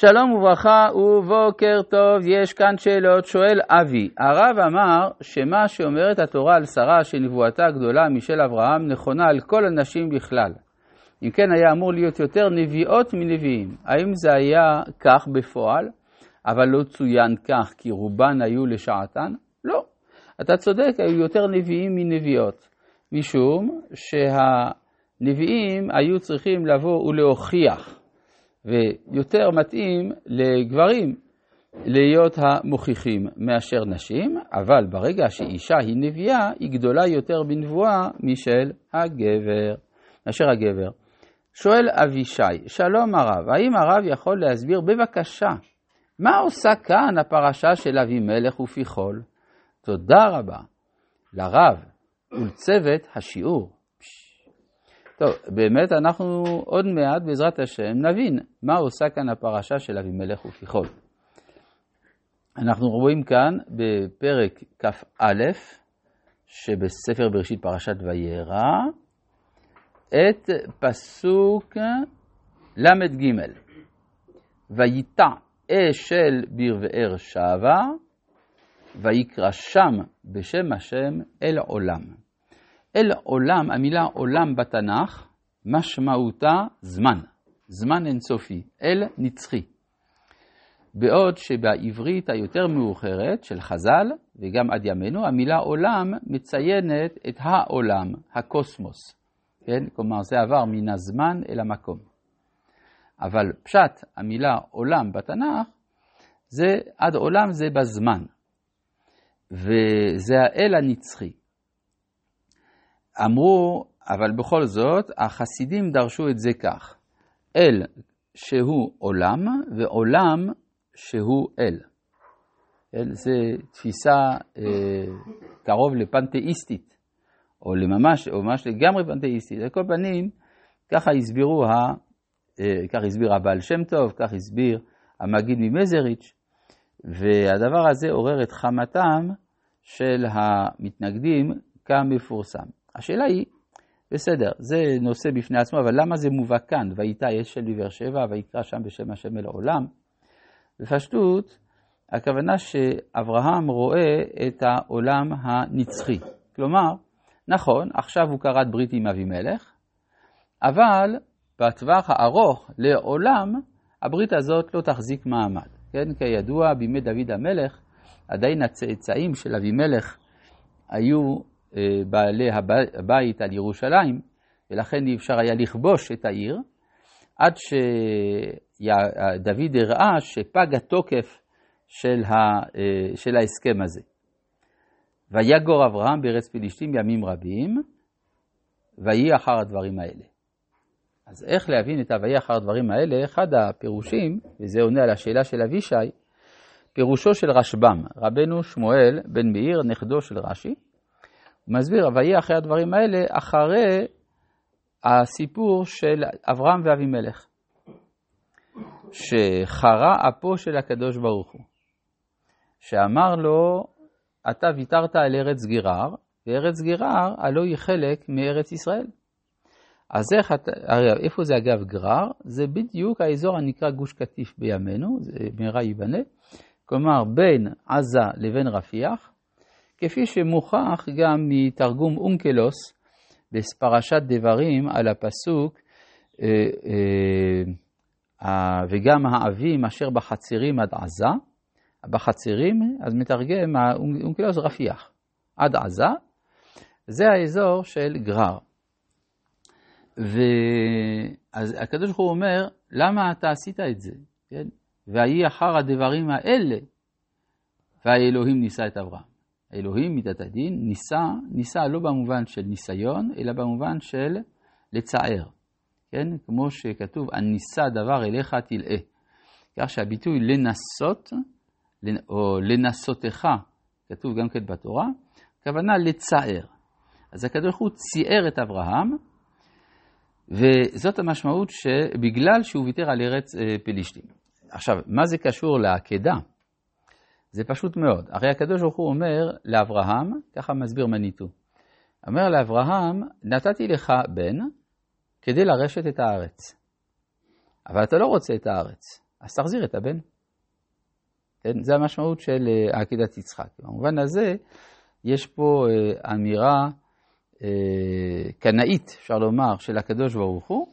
שלום וברכה ובוקר טוב, יש כאן שאלות, שואל אבי. הרב אמר שמה שאומרת התורה על שרה שנבואתה גדולה משל אברהם נכונה על כל הנשים בכלל. אם כן היה אמור להיות יותר נביאות מנביאים. האם זה היה כך בפועל, אבל לא צוין כך כי רובן היו לשעתן? לא. אתה צודק, היו יותר נביאים מנביאות, משום שהנביאים היו צריכים לבוא ולהוכיח. ויותר מתאים לגברים להיות המוכיחים מאשר נשים, אבל ברגע שאישה היא נביאה, היא גדולה יותר בנבואה משל הגבר, מאשר הגבר. שואל אבישי, שלום הרב, האם הרב יכול להסביר בבקשה מה עושה כאן הפרשה של אבימלך ופיחול? תודה רבה לרב ולצוות השיעור. טוב, באמת אנחנו עוד מעט, בעזרת השם, נבין מה עושה כאן הפרשה של אבימלך ופיחול. אנחנו רואים כאן בפרק כ"א, שבספר בראשית פרשת וירא, את פסוק ל"ג: ויטע אש של ברבאר שבה, ויקרא שם בשם השם אל עולם. אל עולם, המילה עולם בתנ"ך, משמעותה זמן, זמן אינסופי, אל נצחי. בעוד שבעברית היותר מאוחרת של חז"ל, וגם עד ימינו, המילה עולם מציינת את העולם, הקוסמוס. כן? כלומר, זה עבר מן הזמן אל המקום. אבל פשט המילה עולם בתנ"ך, זה עד עולם זה בזמן. וזה האל הנצחי. אמרו, אבל בכל זאת, החסידים דרשו את זה כך, אל שהוא עולם ועולם שהוא אל. אל זה תפיסה אה, קרוב לפנתאיסטית, או לממש, או ממש לגמרי פנתאיסטית. על כל פנים, ככה הסבירו, ה, אה, כך הסביר הבעל שם טוב, כך הסביר המגיד ממזריץ', והדבר הזה עורר את חמתם של המתנגדים כמפורסם. השאלה היא, בסדר, זה נושא בפני עצמו, אבל למה זה מובא כאן? ויטע אש של בבאר שבע, ויקרא שם בשם השם אל העולם. בפשטות, הכוונה שאברהם רואה את העולם הנצחי. כלומר, נכון, עכשיו הוא כרת ברית עם אבימלך, אבל בטווח הארוך לעולם, הברית הזאת לא תחזיק מעמד. כן, כידוע, בימי דוד המלך, עדיין הצאצאים של אבימלך היו בעלי הבית על ירושלים, ולכן אי אפשר היה לכבוש את העיר, עד שדוד הראה שפג התוקף של, ה, אה, של ההסכם הזה. ויגור אברהם בארץ פלישתים ימים רבים, ויהי אחר הדברים האלה. אז איך להבין את ה"ויהי אחר הדברים האלה"? אחד הפירושים, וזה עונה על השאלה של אבישי, פירושו של רשב"ם, רבנו שמואל בן מאיר, נכדו של רש"י, מסביר, ויהי אחרי הדברים האלה, אחרי הסיפור של אברהם ואבימלך, שחרה אפו של הקדוש ברוך הוא, שאמר לו, אתה ויתרת על ארץ גרר, וארץ גרר הלא היא חלק מארץ ישראל. אז איך אתה, הרי איפה זה אגב גרר? זה בדיוק האזור הנקרא גוש קטיף בימינו, זה מהרה ייבנה, כלומר בין עזה לבין רפיח, כפי שמוכח גם מתרגום אונקלוס בפרשת דברים על הפסוק אה, אה, וגם האבים אשר בחצרים עד עזה, בחצרים, אז מתרגם אונקלוס רפיח, עד עזה, זה האזור של גרר. ואז הקדוש ברוך הוא אומר, למה אתה עשית את זה? כן? ויהי אחר הדברים האלה, והאלוהים נישא את אברהם. אלוהים מידת הדין ניסה, ניסה לא במובן של ניסיון, אלא במובן של לצער. כן? כמו שכתוב, הניסה דבר אליך תלאה. כך שהביטוי לנסות, או לנסותך, כתוב גם כן בתורה, הכוונה לצער. אז הקדוש הוא ציער את אברהם, וזאת המשמעות שבגלל שהוא ויתר על ארץ אה, פלישתים. עכשיו, מה זה קשור לעקדה? זה פשוט מאוד. הרי הקדוש ברוך הוא אומר לאברהם, ככה מסביר מניטו, אומר לאברהם, נתתי לך בן כדי לרשת את הארץ. אבל אתה לא רוצה את הארץ, אז תחזיר את הבן. כן? זה המשמעות של אה, עקדת יצחק. במובן הזה, יש פה אה, אמירה אה, קנאית, אפשר לומר, של הקדוש ברוך הוא,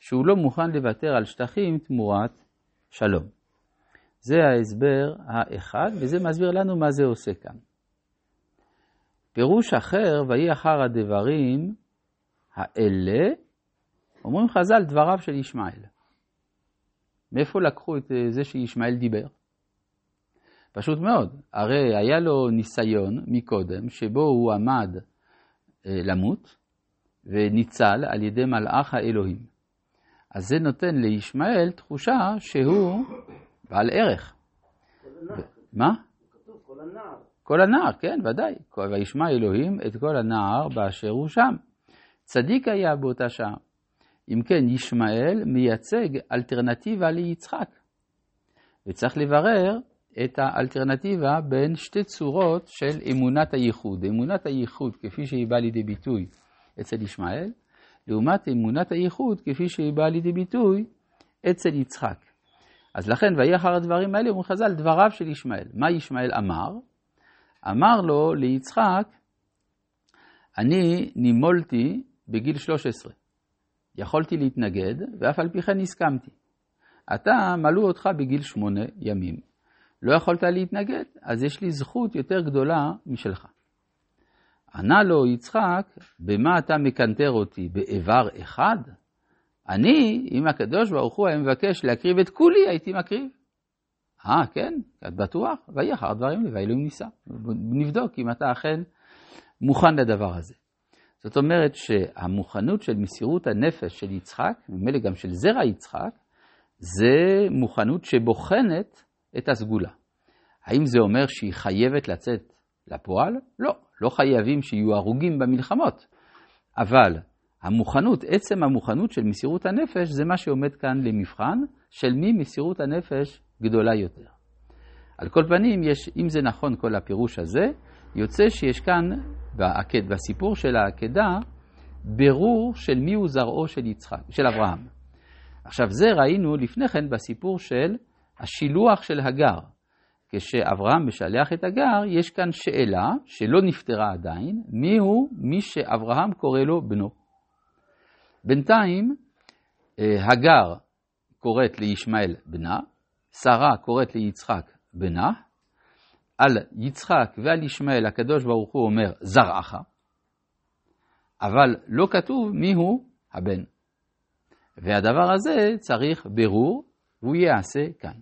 שהוא לא מוכן לוותר על שטחים תמורת שלום. זה ההסבר האחד, וזה מסביר לנו מה זה עושה כאן. פירוש אחר, ויהי אחר הדברים האלה, אומרים חז"ל דבריו של ישמעאל. מאיפה לקחו את זה שישמעאל דיבר? פשוט מאוד, הרי היה לו ניסיון מקודם, שבו הוא עמד אה, למות, וניצל על ידי מלאך האלוהים. אז זה נותן לישמעאל תחושה שהוא בעל ערך. מה? כל הנער. כל הנער, כן, ודאי. וישמע אלוהים את כל הנער באשר הוא שם. צדיק היה באותה שעה. אם כן, ישמעאל מייצג אלטרנטיבה ליצחק. וצריך לברר את האלטרנטיבה בין שתי צורות של אמונת הייחוד. אמונת הייחוד כפי שהיא באה לידי ביטוי אצל ישמעאל, לעומת אמונת הייחוד כפי שהיא באה לידי ביטוי אצל יצחק. אז לכן, ויהי אחר הדברים האלה, אומרים חז"ל, דבריו של ישמעאל. מה ישמעאל אמר? אמר לו ליצחק, אני נימולתי בגיל 13. יכולתי להתנגד, ואף על פי כן הסכמתי. אתה, מלאו אותך בגיל שמונה ימים. לא יכולת להתנגד, אז יש לי זכות יותר גדולה משלך. ענה לו יצחק, במה אתה מקנטר אותי? באיבר אחד? אני, אם הקדוש ברוך הוא היה מבקש להקריב את כולי, הייתי מקריב. אה, כן? את בטוח? ויהי אחר הדברים לי, והאלוהים ניסה. נבדוק אם אתה אכן מוכן לדבר הזה. זאת אומרת שהמוכנות של מסירות הנפש של יצחק, ממילא גם של זרע יצחק, זה מוכנות שבוחנת את הסגולה. האם זה אומר שהיא חייבת לצאת לפועל? לא, לא חייבים שיהיו הרוגים במלחמות. אבל המוכנות, עצם המוכנות של מסירות הנפש, זה מה שעומד כאן למבחן של מי מסירות הנפש גדולה יותר. על כל פנים, יש, אם זה נכון כל הפירוש הזה, יוצא שיש כאן, בסיפור של העקדה, ברור של מי הוא זרעו של יצחק, של אברהם. עכשיו, זה ראינו לפני כן בסיפור של השילוח של הגר. כשאברהם משלח את הגר, יש כאן שאלה שלא נפתרה עדיין, מי הוא מי שאברהם קורא לו בנו. בינתיים, אה, הגר קוראת לישמעאל בנה, שרה קוראת ליצחק בנה, על יצחק ועל ישמעאל הקדוש ברוך הוא אומר זרעך, אבל לא כתוב מיהו הבן. והדבר הזה צריך ברור, והוא ייעשה כאן.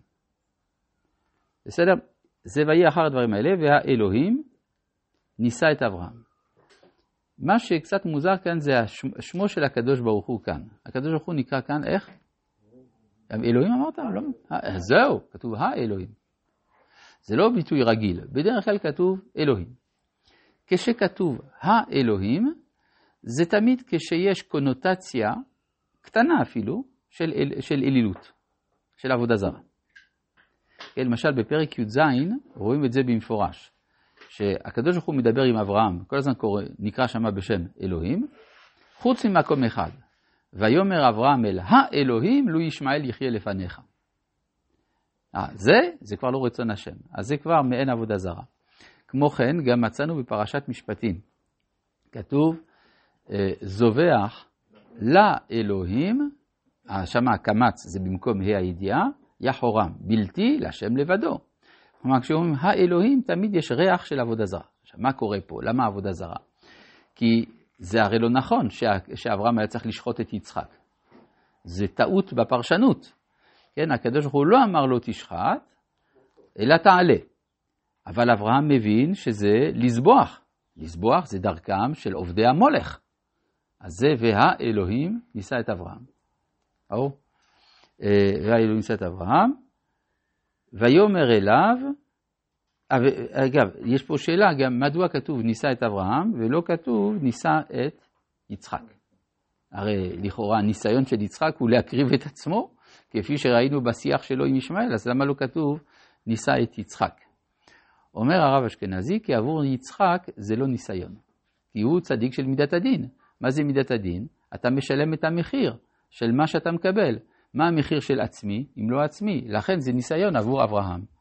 בסדר? זה ויהי אחר הדברים האלה, והאלוהים נישא את אברהם. מה שקצת מוזר כאן זה שמו של הקדוש ברוך הוא כאן. הקדוש ברוך הוא נקרא כאן איך? אלוהים אמרת? לא. אה, זהו, כתוב האלוהים. זה לא ביטוי רגיל, בדרך כלל כתוב אלוהים. כשכתוב האלוהים, זה תמיד כשיש קונוטציה קטנה אפילו של, אל, של אלילות, של עבודה זרה. כן, למשל בפרק י"ז רואים את זה במפורש, שהקדוש ברוך הוא מדבר עם אברהם, כל הזמן קורא, נקרא שמה בשם אלוהים, חוץ ממקום אחד, ויאמר אברהם אל האלוהים, לו ישמעאל יחיה לפניך. אה, זה, זה כבר לא רצון השם, אז זה כבר מעין עבודה זרה. כמו כן, גם מצאנו בפרשת משפטים, כתוב, אה, זובח לאלוהים, אה, שמה הקמץ זה במקום ה' הידיעה, יחורם, בלתי להשם לבדו. כלומר, כשאומרים האלוהים, תמיד יש ריח של עבודה זרה. עכשיו, מה קורה פה? למה עבודה זרה? כי זה הרי לא נכון שאברהם היה צריך לשחוט את יצחק. זה טעות בפרשנות. כן, הקדוש ברוך הוא לא אמר לו תשחט, אלא תעלה. אבל אברהם מבין שזה לזבוח. לזבוח זה דרכם של עובדי המולך. אז זה והאלוהים נישא את אברהם. ברור? אה, והאלוהים נישא את אברהם. ויאמר אליו, אגב, יש פה שאלה גם, מדוע כתוב נישא את אברהם ולא כתוב נישא את יצחק? הרי לכאורה הניסיון של יצחק הוא להקריב את עצמו, כפי שראינו בשיח שלו עם ישמעאל, אז למה לא כתוב נישא את יצחק? אומר הרב אשכנזי, כי עבור יצחק זה לא ניסיון, כי הוא צדיק של מידת הדין. מה זה מידת הדין? אתה משלם את המחיר של מה שאתה מקבל. מה המחיר של עצמי, אם לא עצמי? לכן זה ניסיון עבור אברהם.